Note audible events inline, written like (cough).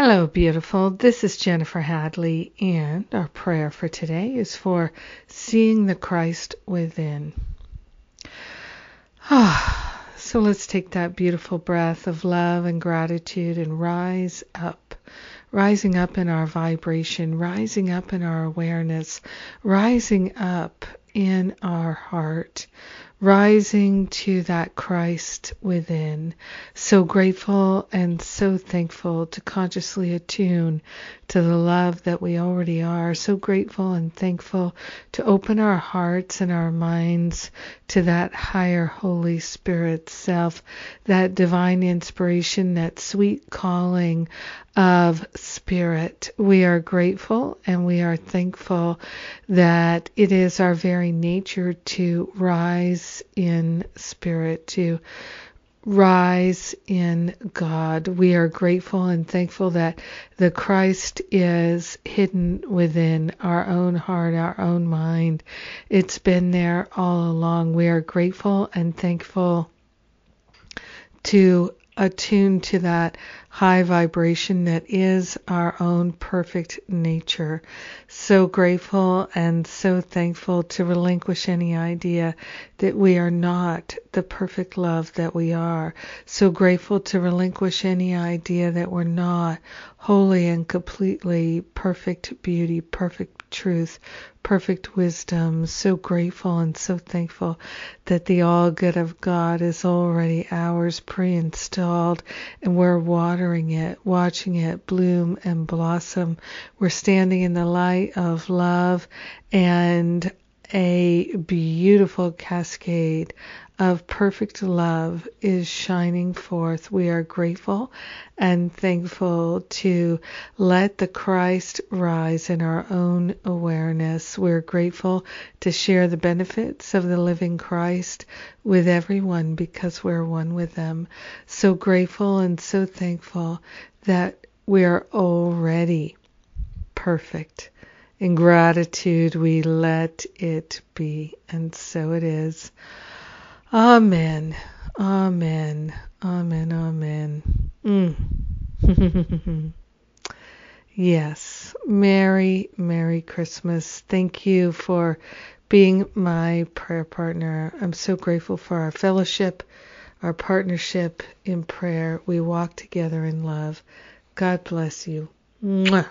Hello, beautiful. This is Jennifer Hadley, and our prayer for today is for seeing the Christ within. Ah, so let's take that beautiful breath of love and gratitude and rise up. Rising up in our vibration, rising up in our awareness, rising up in our heart, rising to that Christ within. So grateful and so thankful to consciously attune to the love that we already are. So grateful and thankful to open our hearts and our minds to that higher Holy Spirit self, that divine inspiration, that sweet calling of spirit. We are grateful and we are thankful that it is our very nature to rise in spirit, to rise in God. We are grateful and thankful that the Christ is hidden within our own heart, our own mind. It's been there all along. We are grateful and thankful to attune to that high vibration that is our own perfect nature. So grateful and so thankful to relinquish any idea that we are not the perfect love that we are. So grateful to relinquish any idea that we're not wholly and completely perfect beauty, perfect truth, perfect wisdom. So grateful and so thankful that the all good of God is already ours pre installed and we're watering it, watching it bloom and blossom. We're standing in the light of love and a beautiful cascade of perfect love is shining forth. We are grateful and thankful to let the Christ rise in our own awareness. We're grateful to share the benefits of the living Christ with everyone because we're one with them. So grateful and so thankful that we are already perfect in gratitude, we let it be. And so it is. Amen. Amen. Amen. Amen. Mm. (laughs) yes. Merry, Merry Christmas. Thank you for being my prayer partner. I'm so grateful for our fellowship, our partnership in prayer. We walk together in love. God bless you. Mwah.